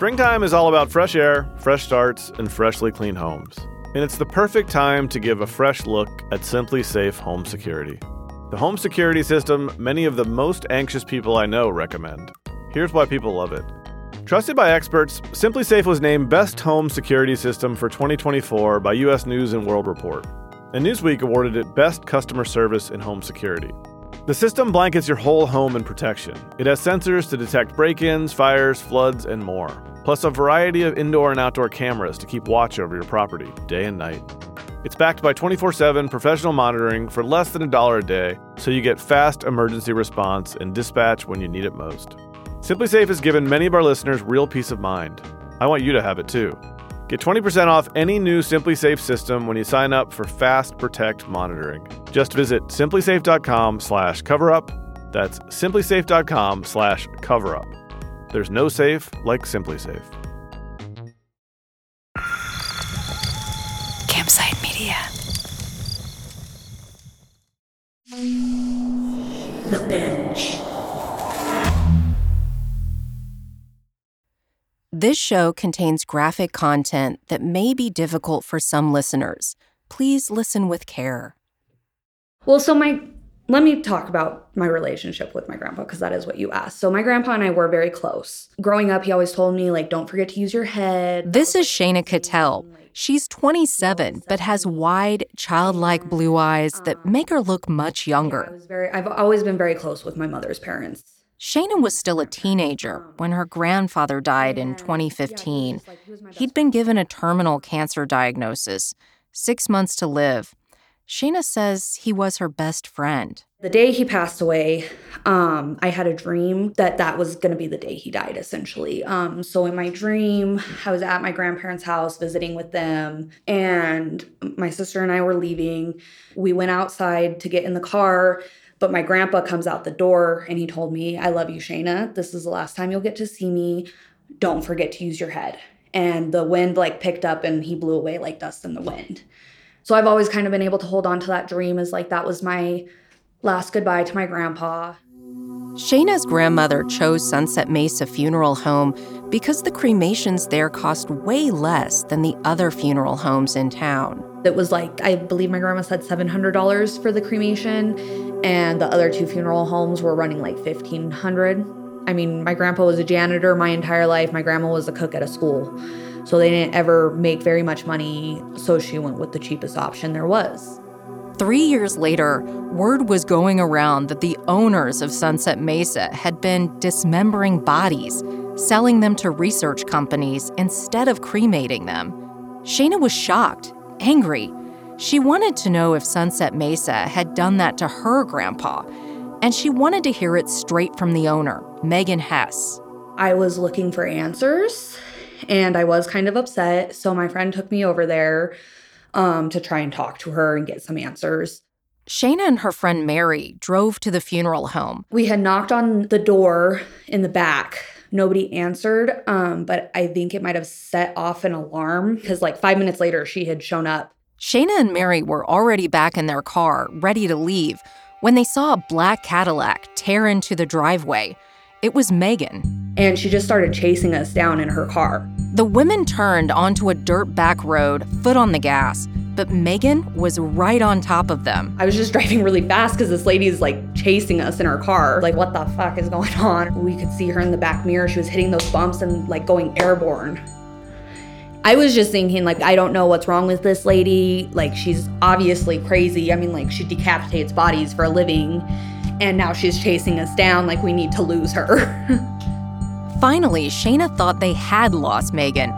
Springtime is all about fresh air, fresh starts, and freshly clean homes. And it's the perfect time to give a fresh look at SimpliSafe Home Security. The home security system many of the most anxious people I know recommend. Here's why people love it. Trusted by experts, SimpliSafe was named Best Home Security System for 2024 by US News and World Report, and Newsweek awarded it Best Customer Service in Home Security. The system blankets your whole home in protection. It has sensors to detect break ins, fires, floods, and more, plus a variety of indoor and outdoor cameras to keep watch over your property day and night. It's backed by 24 7 professional monitoring for less than a dollar a day, so you get fast emergency response and dispatch when you need it most. SimpliSafe has given many of our listeners real peace of mind. I want you to have it too. Get 20% off any new SimpliSafe system when you sign up for Fast Protect monitoring. Just visit simplisafe.com slash coverup. That's simplisafe.com slash coverup. There's no safe like SimpliSafe. Campside Media. The Binge. This show contains graphic content that may be difficult for some listeners. Please listen with care. Well, so my let me talk about my relationship with my grandpa because that is what you asked. So my grandpa and I were very close. Growing up, he always told me like don't forget to use your head. This is Shayna Cattell. She's 27 but has wide, childlike blue eyes that um, make her look much I younger. was very I've always been very close with my mother's parents. Shayna was still a teenager when her grandfather died in 2015. He'd been given a terminal cancer diagnosis, six months to live. Shayna says he was her best friend. The day he passed away, um, I had a dream that that was going to be the day he died, essentially. Um, so in my dream, I was at my grandparents' house visiting with them, and my sister and I were leaving. We went outside to get in the car, but my grandpa comes out the door and he told me, I love you, Shayna. This is the last time you'll get to see me. Don't forget to use your head. And the wind like picked up and he blew away like dust in the wind. So I've always kind of been able to hold on to that dream as like that was my last goodbye to my grandpa. Shayna's grandmother chose Sunset Mesa Funeral Home because the cremations there cost way less than the other funeral homes in town. It was like I believe my grandma said seven hundred dollars for the cremation, and the other two funeral homes were running like fifteen hundred. I mean, my grandpa was a janitor my entire life. My grandma was a cook at a school, so they didn't ever make very much money. So she went with the cheapest option there was. Three years later, word was going around that the owners of Sunset Mesa had been dismembering bodies, selling them to research companies instead of cremating them. Shayna was shocked, angry. She wanted to know if Sunset Mesa had done that to her grandpa, and she wanted to hear it straight from the owner, Megan Hess. I was looking for answers, and I was kind of upset. So my friend took me over there um, to try and talk to her and get some answers. Shayna and her friend Mary drove to the funeral home. We had knocked on the door in the back. Nobody answered, um, but I think it might have set off an alarm because, like, five minutes later, she had shown up. Shayna and Mary were already back in their car, ready to leave, when they saw a black Cadillac tear into the driveway. It was Megan. And she just started chasing us down in her car. The women turned onto a dirt back road, foot on the gas, but Megan was right on top of them. I was just driving really fast because this lady is like chasing us in her car. Like, what the fuck is going on? We could see her in the back mirror. She was hitting those bumps and like going airborne. I was just thinking, like, I don't know what's wrong with this lady. Like, she's obviously crazy. I mean, like, she decapitates bodies for a living. And now she's chasing us down. Like, we need to lose her. Finally, Shayna thought they had lost Megan.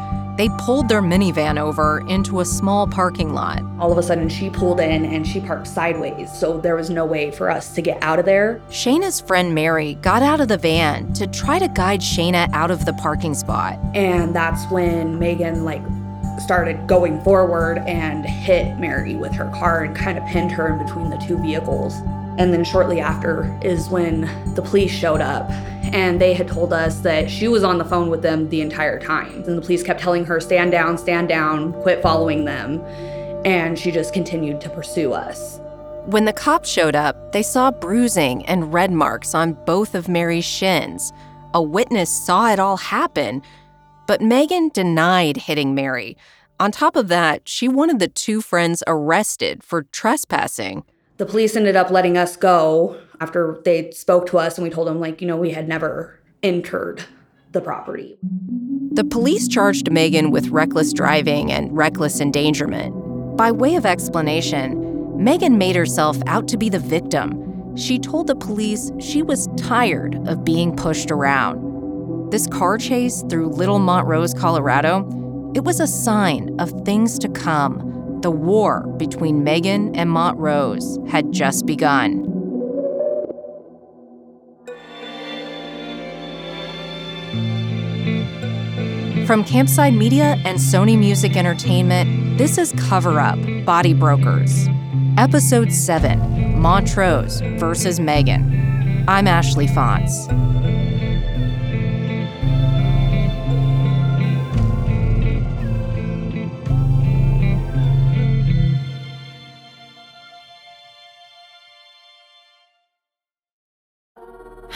They pulled their minivan over into a small parking lot. All of a sudden, she pulled in and she parked sideways. So there was no way for us to get out of there. Shayna's friend Mary got out of the van to try to guide Shayna out of the parking spot. And that's when Megan, like, started going forward and hit Mary with her car and kind of pinned her in between the two vehicles. And then shortly after is when the police showed up and they had told us that she was on the phone with them the entire time. And the police kept telling her, stand down, stand down, quit following them. And she just continued to pursue us. When the cops showed up, they saw bruising and red marks on both of Mary's shins. A witness saw it all happen, But Megan denied hitting Mary. On top of that, she wanted the two friends arrested for trespassing. The police ended up letting us go after they spoke to us and we told them, like, you know, we had never entered the property. The police charged Megan with reckless driving and reckless endangerment. By way of explanation, Megan made herself out to be the victim. She told the police she was tired of being pushed around. This car chase through Little Montrose, Colorado, it was a sign of things to come. The war between Megan and Montrose had just begun. From Campside Media and Sony Music Entertainment, this is Cover Up Body Brokers, Episode 7 Montrose versus Megan. I'm Ashley Fantz.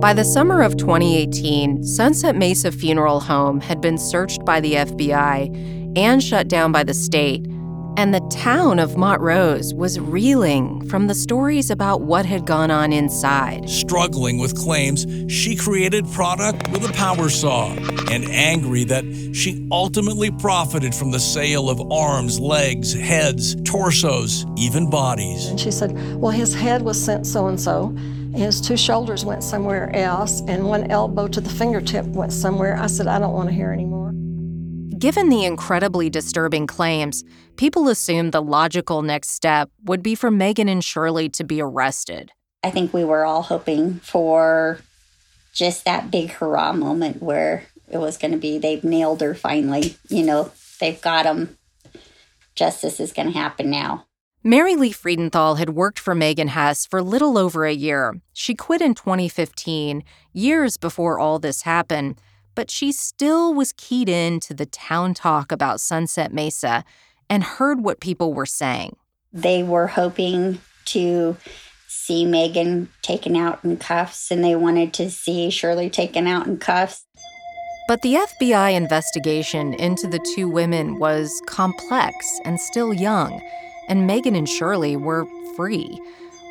By the summer of 2018, Sunset Mesa Funeral Home had been searched by the FBI and shut down by the state, and the town of Montrose was reeling from the stories about what had gone on inside. struggling with claims she created product with a power saw, and angry that she ultimately profited from the sale of arms, legs, heads, torsos, even bodies. And she said, Well, his head was sent so and so, his two shoulders went somewhere else, and one elbow to the fingertip went somewhere. I said, I don't want to hear anymore. Given the incredibly disturbing claims, people assumed the logical next step would be for Megan and Shirley to be arrested. I think we were all hoping for just that big hurrah moment where it was going to be they've nailed her finally. You know, they've got them. Justice is going to happen now. Mary Lee Friedenthal had worked for Megan Hess for little over a year. She quit in 2015, years before all this happened, but she still was keyed in to the town talk about Sunset Mesa and heard what people were saying. They were hoping to see Megan taken out in cuffs, and they wanted to see Shirley taken out in cuffs. But the FBI investigation into the two women was complex and still young, and Megan and Shirley were free.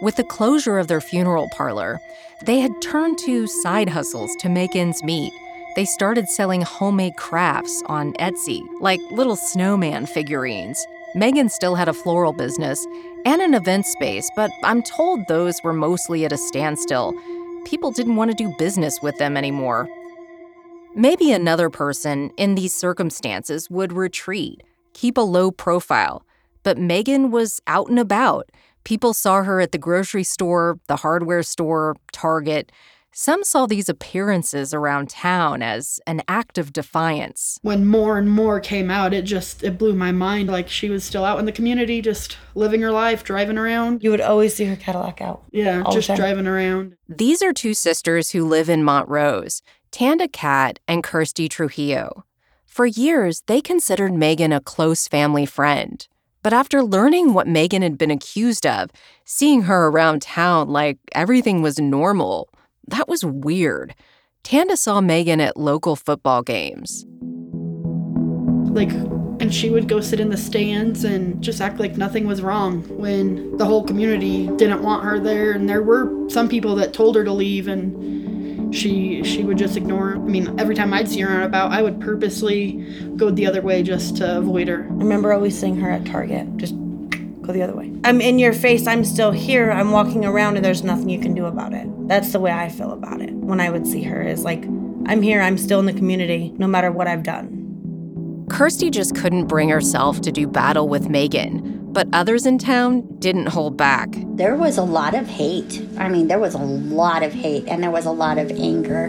With the closure of their funeral parlor, they had turned to side hustles to make ends meet. They started selling homemade crafts on Etsy, like little snowman figurines. Megan still had a floral business and an event space, but I'm told those were mostly at a standstill. People didn't want to do business with them anymore. Maybe another person in these circumstances would retreat, keep a low profile, but Megan was out and about. People saw her at the grocery store, the hardware store, Target. Some saw these appearances around town as an act of defiance. when more and more came out it just it blew my mind like she was still out in the community just living her life driving around You would always see her Cadillac out. yeah All just time. driving around These are two sisters who live in Montrose, Tanda Cat and Kirsty Trujillo. For years, they considered Megan a close family friend. But after learning what Megan had been accused of, seeing her around town like everything was normal, that was weird. Tanda saw Megan at local football games. like and she would go sit in the stands and just act like nothing was wrong when the whole community didn't want her there and there were some people that told her to leave and she she would just ignore. I mean, every time I'd see her out about, I would purposely go the other way just to avoid her. I remember always seeing her at Target, just go the other way. I'm in your face. I'm still here. I'm walking around, and there's nothing you can do about it. That's the way I feel about it. When I would see her, is like, I'm here. I'm still in the community, no matter what I've done. Kirsty just couldn't bring herself to do battle with Megan, but others in town didn't hold back. There was a lot of hate. I mean, there was a lot of hate, and there was a lot of anger,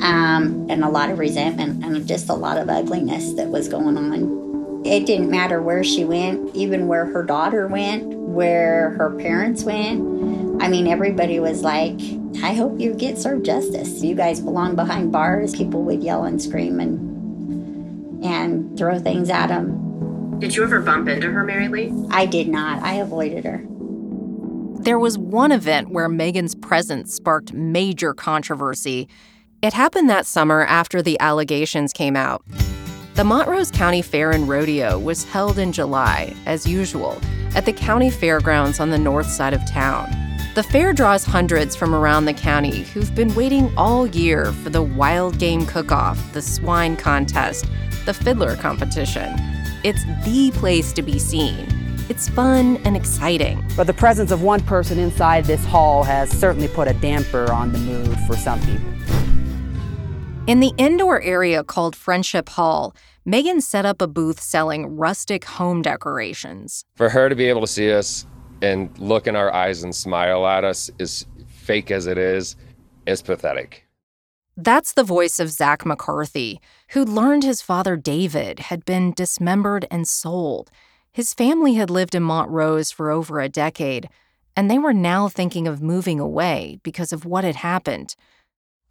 um, and a lot of resentment, and just a lot of ugliness that was going on. It didn't matter where she went, even where her daughter went, where her parents went. I mean, everybody was like, I hope you get served justice. You guys belong behind bars. People would yell and scream and and throw things at him. Did you ever bump into her, Mary Lee? I did not. I avoided her. There was one event where Megan's presence sparked major controversy. It happened that summer after the allegations came out. The Montrose County Fair and Rodeo was held in July, as usual, at the county fairgrounds on the north side of town. The fair draws hundreds from around the county who've been waiting all year for the wild game cook off, the swine contest, the fiddler competition. It's the place to be seen. It's fun and exciting. But the presence of one person inside this hall has certainly put a damper on the mood for some people. In the indoor area called Friendship Hall, Megan set up a booth selling rustic home decorations. For her to be able to see us and look in our eyes and smile at us, as fake as it is, is pathetic. That's the voice of Zach McCarthy, who learned his father David had been dismembered and sold. His family had lived in Montrose for over a decade, and they were now thinking of moving away because of what had happened.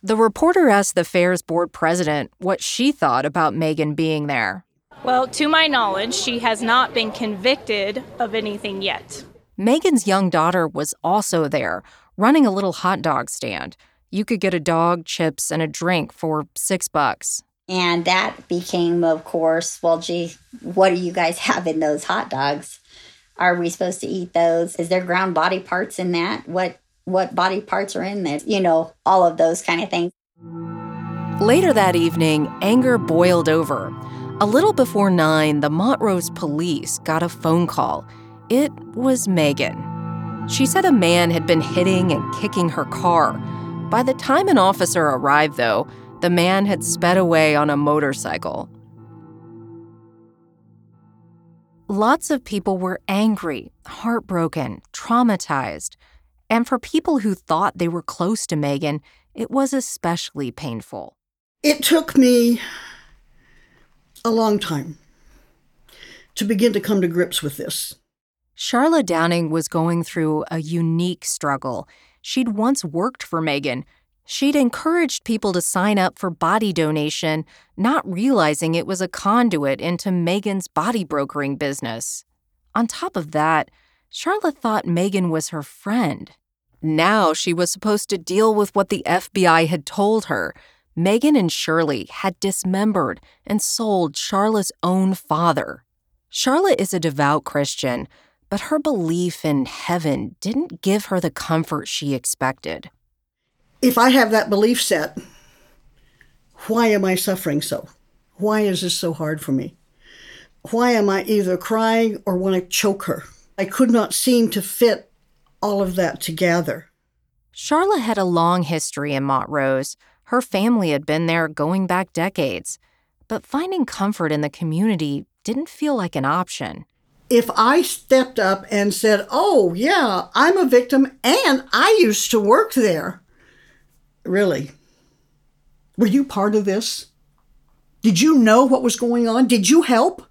The reporter asked the fair's board president what she thought about Megan being there. Well, to my knowledge, she has not been convicted of anything yet. Megan's young daughter was also there, running a little hot dog stand you could get a dog, chips, and a drink for six bucks. And that became, of course, well, gee, what do you guys have in those hot dogs? Are we supposed to eat those? Is there ground body parts in that? What what body parts are in there? You know, all of those kind of things. Later that evening, anger boiled over. A little before nine, the Montrose police got a phone call. It was Megan. She said a man had been hitting and kicking her car. By the time an officer arrived, though, the man had sped away on a motorcycle. Lots of people were angry, heartbroken, traumatized. And for people who thought they were close to Megan, it was especially painful. It took me a long time to begin to come to grips with this. Charla Downing was going through a unique struggle She'd once worked for Megan. She'd encouraged people to sign up for body donation, not realizing it was a conduit into Megan's body brokering business. On top of that, Charlotte thought Megan was her friend. Now she was supposed to deal with what the FBI had told her. Megan and Shirley had dismembered and sold Charlotte's own father. Charlotte is a devout Christian, but her belief in heaven didn't give her the comfort she expected. If I have that belief set, why am I suffering so? Why is this so hard for me? Why am I either crying or want to choke her? I could not seem to fit all of that together. Charla had a long history in Montrose. Her family had been there going back decades. But finding comfort in the community didn't feel like an option if I stepped up and said, Oh, yeah, I'm a victim and I used to work there, really? Were you part of this? Did you know what was going on? Did you help?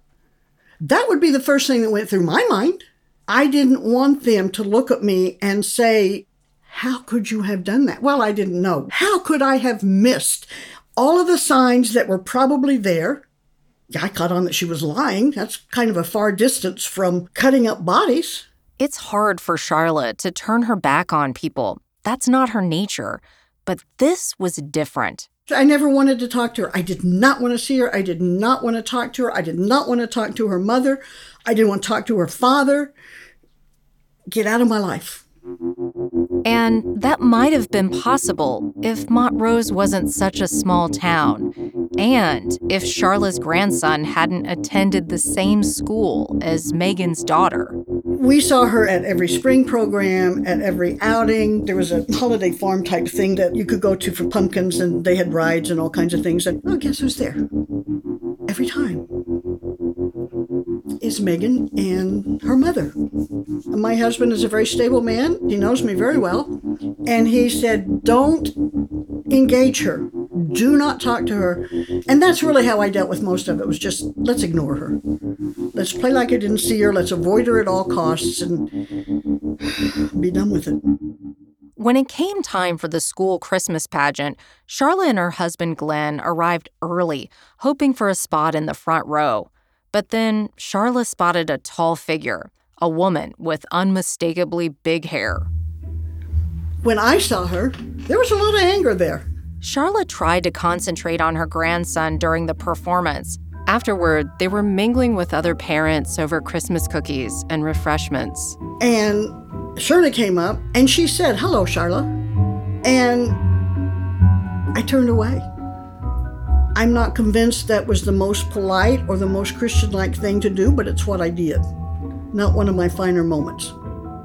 That would be the first thing that went through my mind. I didn't want them to look at me and say, How could you have done that? Well, I didn't know. How could I have missed all of the signs that were probably there? I caught on that she was lying. That's kind of a far distance from cutting up bodies. It's hard for Charlotte to turn her back on people. That's not her nature. But this was different. I never wanted to talk to her. I did not want to see her. I did not want to talk to her. I did not want to talk to her mother. I didn't want to talk to her father. Get out of my life. And that might have been possible if Montrose wasn't such a small town, and if Charla's grandson hadn't attended the same school as Megan's daughter. We saw her at every spring program, at every outing. There was a holiday farm type thing that you could go to for pumpkins, and they had rides and all kinds of things. And oh, guess who's there? Every time is Megan and her mother. My husband is a very stable man. He knows me very well. And he said, Don't engage her. Do not talk to her. And that's really how I dealt with most of it was just let's ignore her. Let's play like I didn't see her. Let's avoid her at all costs and be done with it. When it came time for the school Christmas pageant, Charla and her husband Glenn arrived early, hoping for a spot in the front row. But then Charla spotted a tall figure, a woman with unmistakably big hair. When I saw her, there was a lot of anger there. Charla tried to concentrate on her grandson during the performance. Afterward, they were mingling with other parents over Christmas cookies and refreshments. And Shirley came up and she said, Hello, Charla. And I turned away. I'm not convinced that was the most polite or the most Christian like thing to do, but it's what I did. Not one of my finer moments.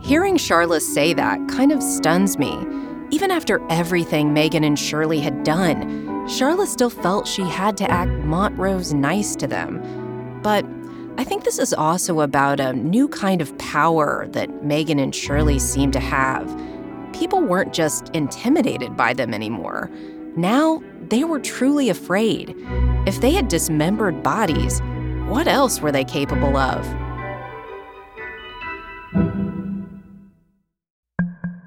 Hearing Charla say that kind of stuns me. Even after everything Megan and Shirley had done, Charla still felt she had to act Montrose nice to them. But I think this is also about a new kind of power that Megan and Shirley seem to have. People weren't just intimidated by them anymore. Now they were truly afraid. If they had dismembered bodies, what else were they capable of?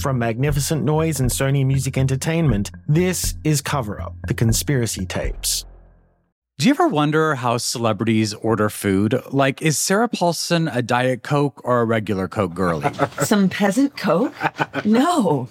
From Magnificent Noise and Sony Music Entertainment, this is Cover Up The Conspiracy Tapes. Do you ever wonder how celebrities order food? Like, is Sarah Paulson a Diet Coke or a regular Coke girlie? Some peasant Coke? No.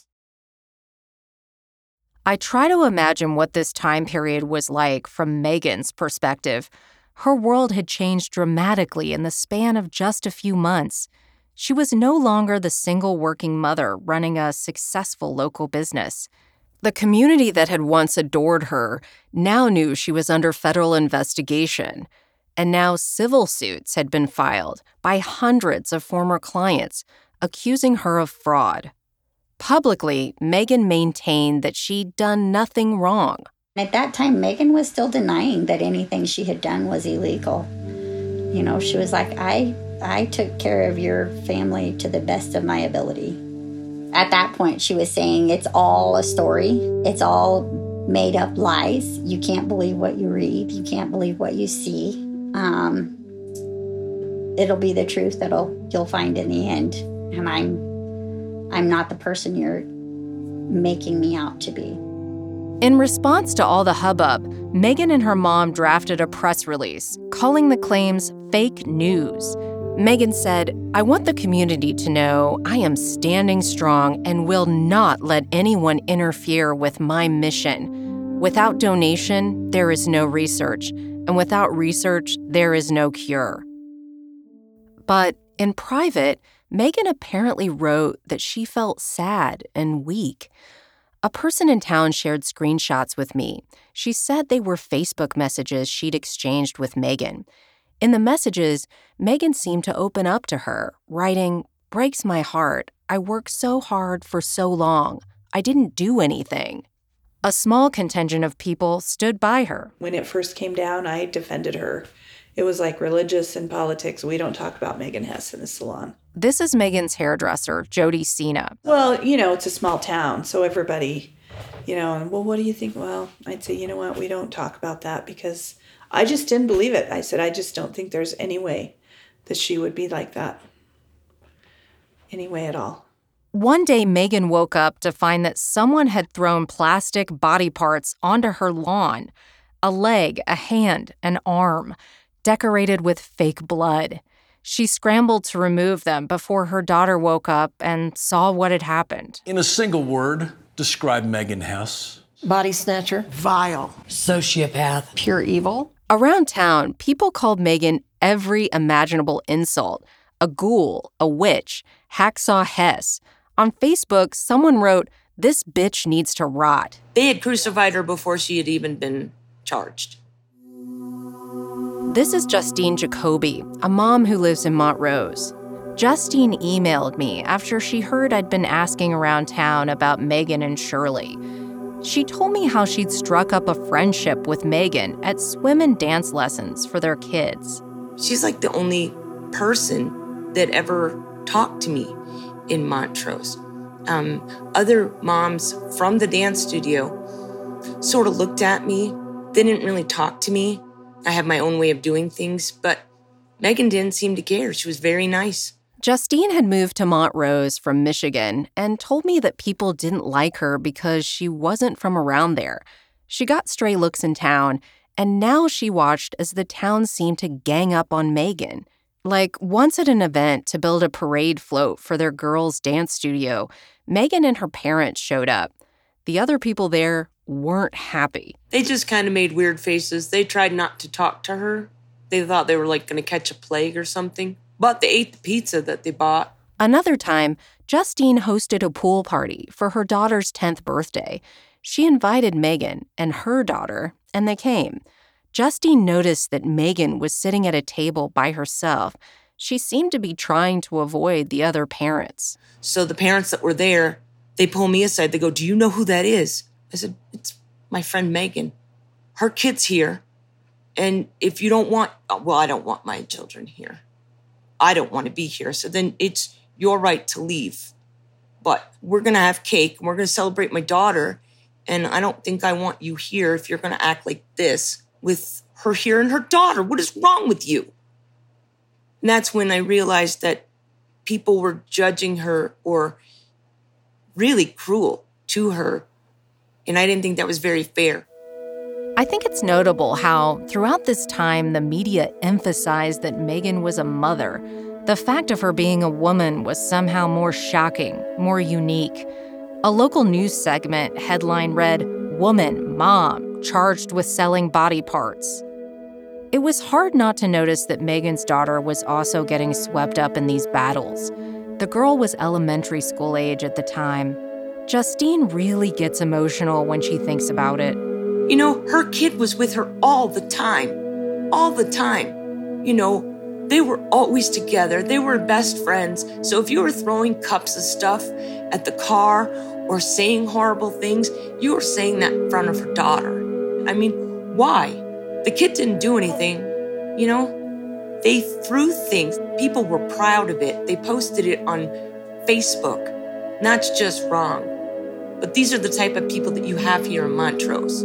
I try to imagine what this time period was like from Megan's perspective. Her world had changed dramatically in the span of just a few months. She was no longer the single working mother running a successful local business. The community that had once adored her now knew she was under federal investigation. And now civil suits had been filed by hundreds of former clients accusing her of fraud. Publicly, Megan maintained that she'd done nothing wrong. At that time, Megan was still denying that anything she had done was illegal. You know, she was like, I, I took care of your family to the best of my ability. At that point, she was saying, It's all a story, it's all made up lies. You can't believe what you read, you can't believe what you see. Um, it'll be the truth that'll you'll find in the end. And I'm I'm not the person you're making me out to be. In response to all the hubbub, Megan and her mom drafted a press release calling the claims fake news. Megan said, I want the community to know I am standing strong and will not let anyone interfere with my mission. Without donation, there is no research, and without research, there is no cure. But in private, Megan apparently wrote that she felt sad and weak. A person in town shared screenshots with me. She said they were Facebook messages she'd exchanged with Megan. In the messages, Megan seemed to open up to her, writing, Breaks my heart. I worked so hard for so long. I didn't do anything. A small contingent of people stood by her. When it first came down, I defended her. It was like religious and politics. We don't talk about Megan Hess in the salon. This is Megan's hairdresser, Jody Cena. Well, you know, it's a small town, so everybody, you know, and well, what do you think? Well, I'd say, you know what, we don't talk about that because I just didn't believe it. I said, I just don't think there's any way that she would be like that. Any way at all. One day, Megan woke up to find that someone had thrown plastic body parts onto her lawn a leg, a hand, an arm, decorated with fake blood. She scrambled to remove them before her daughter woke up and saw what had happened. In a single word, describe Megan Hess. Body snatcher. Vile. Sociopath. Pure evil. Around town, people called Megan every imaginable insult a ghoul, a witch, hacksaw Hess. On Facebook, someone wrote, This bitch needs to rot. They had crucified her before she had even been charged. This is Justine Jacoby, a mom who lives in Montrose. Justine emailed me after she heard I'd been asking around town about Megan and Shirley. She told me how she'd struck up a friendship with Megan at swim and dance lessons for their kids. She's like the only person that ever talked to me in Montrose. Um, other moms from the dance studio sort of looked at me. They didn't really talk to me. I have my own way of doing things, but Megan didn't seem to care. She was very nice. Justine had moved to Montrose from Michigan and told me that people didn't like her because she wasn't from around there. She got stray looks in town, and now she watched as the town seemed to gang up on Megan. Like once at an event to build a parade float for their girls' dance studio, Megan and her parents showed up. The other people there weren't happy. They just kind of made weird faces. They tried not to talk to her. They thought they were like going to catch a plague or something. But they ate the pizza that they bought. Another time, Justine hosted a pool party for her daughter's 10th birthday. She invited Megan and her daughter, and they came. Justine noticed that Megan was sitting at a table by herself. She seemed to be trying to avoid the other parents. So the parents that were there, they pull me aside. They go, Do you know who that is? I said, It's my friend Megan. Her kid's here. And if you don't want, uh, well, I don't want my children here. I don't want to be here. So then it's your right to leave. But we're going to have cake and we're going to celebrate my daughter. And I don't think I want you here if you're going to act like this with her here and her daughter. What is wrong with you? And that's when I realized that people were judging her or really cruel to her. And I didn't think that was very fair. I think it's notable how, throughout this time, the media emphasized that Megan was a mother. The fact of her being a woman was somehow more shocking, more unique. A local news segment headline read, Woman, Mom, charged with selling body parts. It was hard not to notice that Megan's daughter was also getting swept up in these battles. The girl was elementary school age at the time. Justine really gets emotional when she thinks about it. You know, her kid was with her all the time. All the time. You know, they were always together. They were best friends. So if you were throwing cups of stuff at the car or saying horrible things, you were saying that in front of her daughter. I mean, why? The kid didn't do anything, you know? They threw things. People were proud of it. They posted it on Facebook. That's just wrong. But these are the type of people that you have here in Montrose.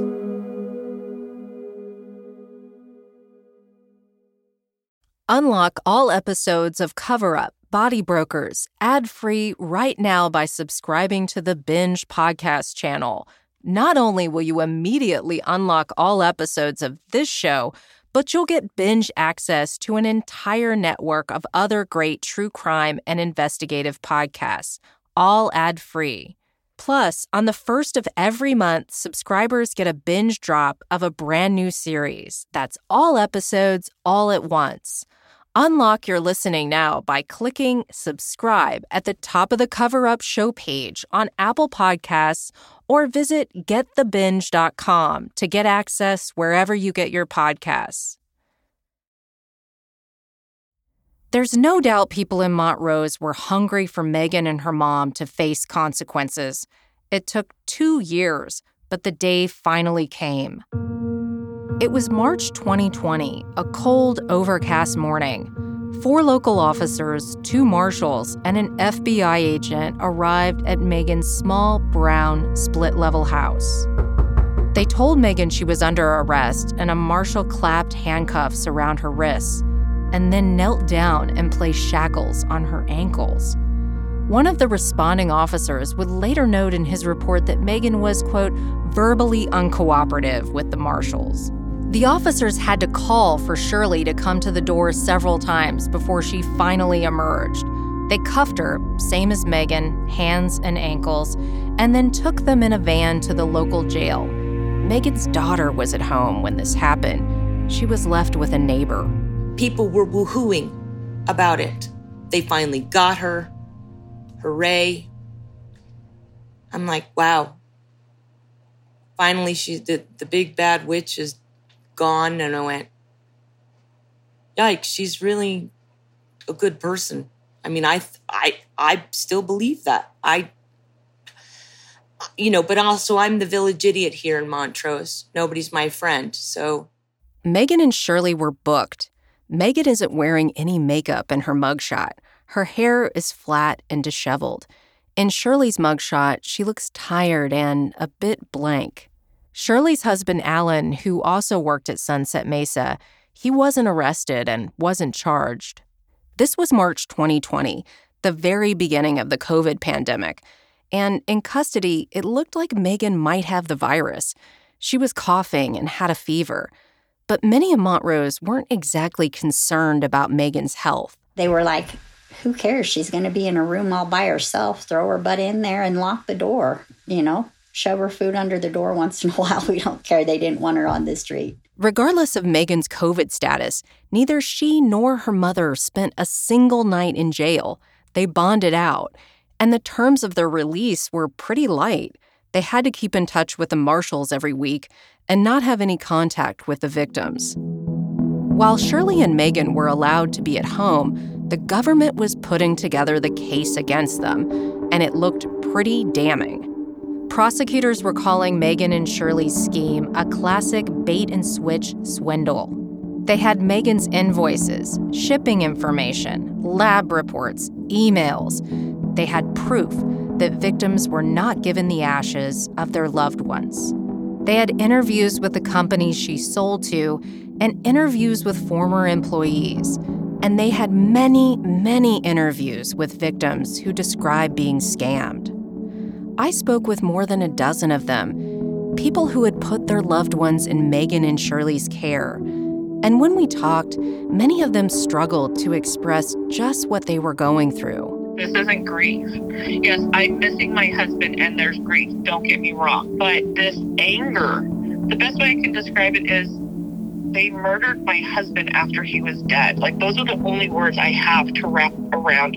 Unlock all episodes of Cover Up, Body Brokers, ad free right now by subscribing to the Binge Podcast channel. Not only will you immediately unlock all episodes of this show, but you'll get binge access to an entire network of other great true crime and investigative podcasts, all ad free. Plus, on the first of every month, subscribers get a binge drop of a brand new series. That's all episodes all at once. Unlock your listening now by clicking subscribe at the top of the Cover Up show page on Apple Podcasts or visit getthebinge.com to get access wherever you get your podcasts. There's no doubt people in Montrose were hungry for Megan and her mom to face consequences. It took two years, but the day finally came. It was March 2020, a cold, overcast morning. Four local officers, two marshals, and an FBI agent arrived at Megan's small, brown, split level house. They told Megan she was under arrest, and a marshal clapped handcuffs around her wrists and then knelt down and placed shackles on her ankles. One of the responding officers would later note in his report that Megan was, quote, verbally uncooperative with the marshals. The officers had to call for Shirley to come to the door several times before she finally emerged. They cuffed her, same as Megan, hands and ankles, and then took them in a van to the local jail. Megan's daughter was at home when this happened. She was left with a neighbor. People were woohooing about it. They finally got her. Hooray. I'm like, wow. Finally, she's the, the big bad witch is gone. And I went, yikes, she's really a good person. I mean, I, I, I still believe that. I, you know, but also I'm the village idiot here in Montrose. Nobody's my friend. So Megan and Shirley were booked. Megan isn't wearing any makeup in her mugshot. Her hair is flat and disheveled. In Shirley's mugshot, she looks tired and a bit blank. Shirley's husband, Alan, who also worked at Sunset Mesa, he wasn't arrested and wasn't charged. This was March 2020, the very beginning of the COVID pandemic. And in custody, it looked like Megan might have the virus. She was coughing and had a fever. But many in Montrose weren't exactly concerned about Megan's health. They were like, who cares? She's going to be in a room all by herself. Throw her butt in there and lock the door, you know? Shove her food under the door once in a while. We don't care. They didn't want her on the street. Regardless of Megan's COVID status, neither she nor her mother spent a single night in jail. They bonded out, and the terms of their release were pretty light. They had to keep in touch with the marshals every week and not have any contact with the victims. While Shirley and Megan were allowed to be at home, the government was putting together the case against them, and it looked pretty damning. Prosecutors were calling Megan and Shirley's scheme a classic bait and switch swindle. They had Megan's invoices, shipping information, lab reports, emails. They had proof that victims were not given the ashes of their loved ones. They had interviews with the companies she sold to and interviews with former employees. And they had many, many interviews with victims who described being scammed. I spoke with more than a dozen of them, people who had put their loved ones in Megan and Shirley's care. And when we talked, many of them struggled to express just what they were going through. This isn't grief. Yes, I'm missing my husband and there's grief, don't get me wrong. But this anger, the best way I can describe it is they murdered my husband after he was dead. Like, those are the only words I have to wrap around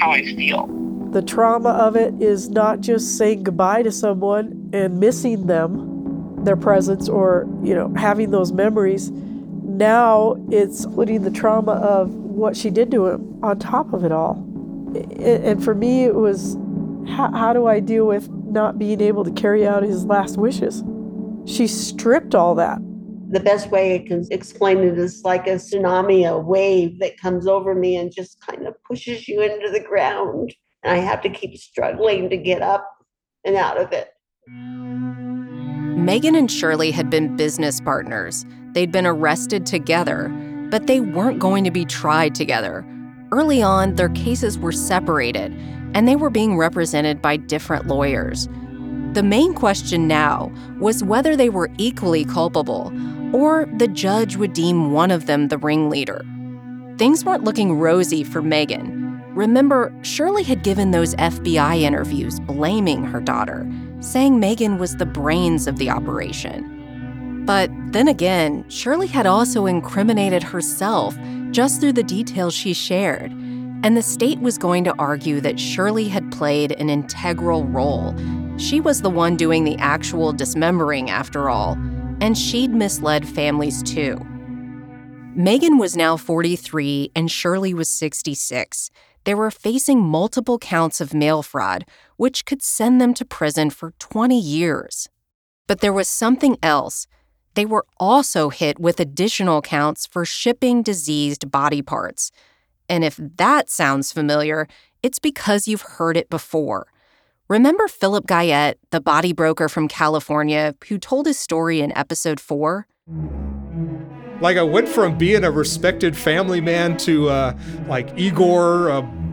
how I feel. The trauma of it is not just saying goodbye to someone and missing them, their presence, or, you know, having those memories. Now it's putting the trauma of what she did to him on top of it all. And for me, it was how, how do I deal with not being able to carry out his last wishes? She stripped all that the best way I can explain it is like a tsunami, a wave that comes over me and just kind of pushes you into the ground. And I have to keep struggling to get up and out of it. Megan and Shirley had been business partners. They'd been arrested together, but they weren't going to be tried together. Early on, their cases were separated, and they were being represented by different lawyers. The main question now was whether they were equally culpable or the judge would deem one of them the ringleader. Things weren't looking rosy for Megan. Remember, Shirley had given those FBI interviews blaming her daughter, saying Megan was the brains of the operation. But then again, Shirley had also incriminated herself just through the details she shared. And the state was going to argue that Shirley had played an integral role. She was the one doing the actual dismembering, after all, and she'd misled families too. Megan was now 43 and Shirley was 66. They were facing multiple counts of mail fraud, which could send them to prison for 20 years. But there was something else. They were also hit with additional counts for shipping diseased body parts. And if that sounds familiar, it's because you've heard it before. Remember Philip Guyette, the body broker from California, who told his story in episode 4? Like, I went from being a respected family man to, uh, like, Igor,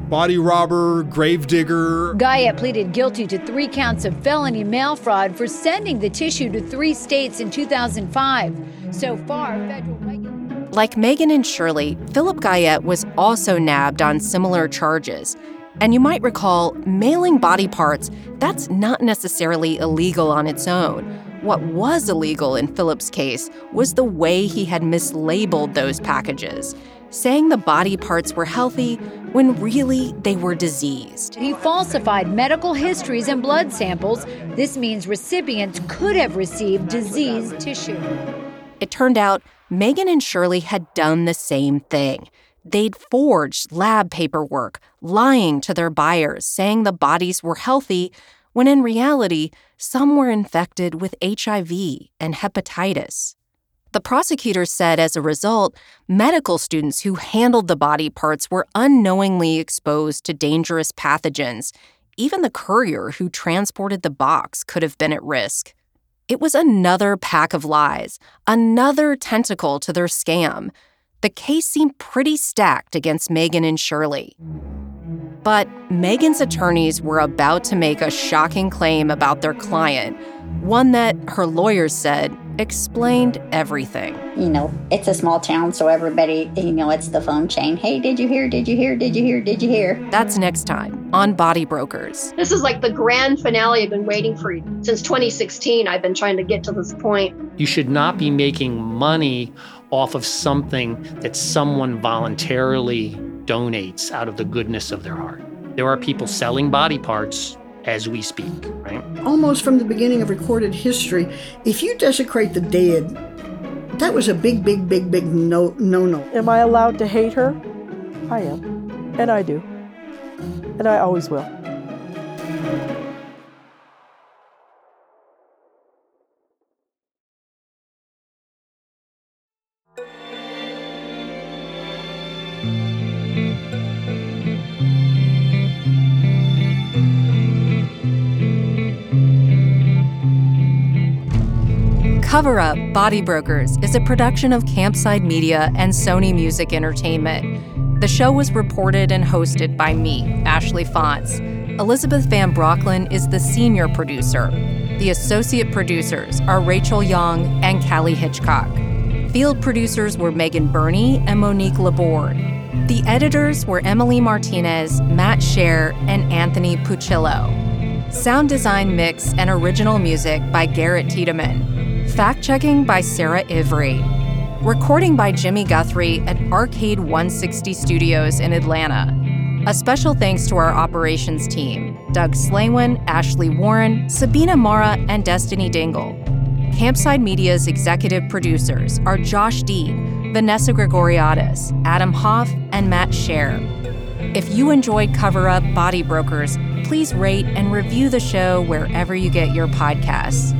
body robber, gravedigger. Guyette pleaded guilty to three counts of felony mail fraud for sending the tissue to three states in 2005. So far, federal. Like Megan and Shirley, Philip Guyette was also nabbed on similar charges. And you might recall, mailing body parts, that's not necessarily illegal on its own. What was illegal in Philip's case was the way he had mislabeled those packages, saying the body parts were healthy when really they were diseased. He falsified medical histories and blood samples. This means recipients could have received diseased tissue. It turned out Megan and Shirley had done the same thing. They'd forged lab paperwork, lying to their buyers, saying the bodies were healthy, when in reality, some were infected with HIV and hepatitis. The prosecutor said as a result, medical students who handled the body parts were unknowingly exposed to dangerous pathogens. Even the courier who transported the box could have been at risk. It was another pack of lies, another tentacle to their scam. The case seemed pretty stacked against Megan and Shirley. But Megan's attorneys were about to make a shocking claim about their client, one that her lawyers said explained everything. You know, it's a small town, so everybody, you know, it's the phone chain. Hey, did you hear? Did you hear? Did you hear? Did you hear? That's next time on Body Brokers. This is like the grand finale I've been waiting for since 2016. I've been trying to get to this point. You should not be making money off of something that someone voluntarily donates out of the goodness of their heart. There are people selling body parts as we speak, right? Almost from the beginning of recorded history, if you desecrate the dead, that was a big, big, big, big no no no. Am I allowed to hate her? I am. And I do. And I always will. Cover Up Body Brokers is a production of Campside Media and Sony Music Entertainment. The show was reported and hosted by me, Ashley Fantz. Elizabeth Van Brocklin is the senior producer. The associate producers are Rachel Young and Callie Hitchcock. Field producers were Megan Burney and Monique Laborde. The editors were Emily Martinez, Matt Shaer, and Anthony Puccillo. Sound design mix and original music by Garrett Tiedemann. Fact checking by Sarah Ivry. Recording by Jimmy Guthrie at Arcade 160 Studios in Atlanta. A special thanks to our operations team Doug Slaywin, Ashley Warren, Sabina Mara, and Destiny Dingle. Campside Media's executive producers are Josh Dean, Vanessa Grigoriadis, Adam Hoff, and Matt Shaer. If you enjoyed Cover Up Body Brokers, please rate and review the show wherever you get your podcasts.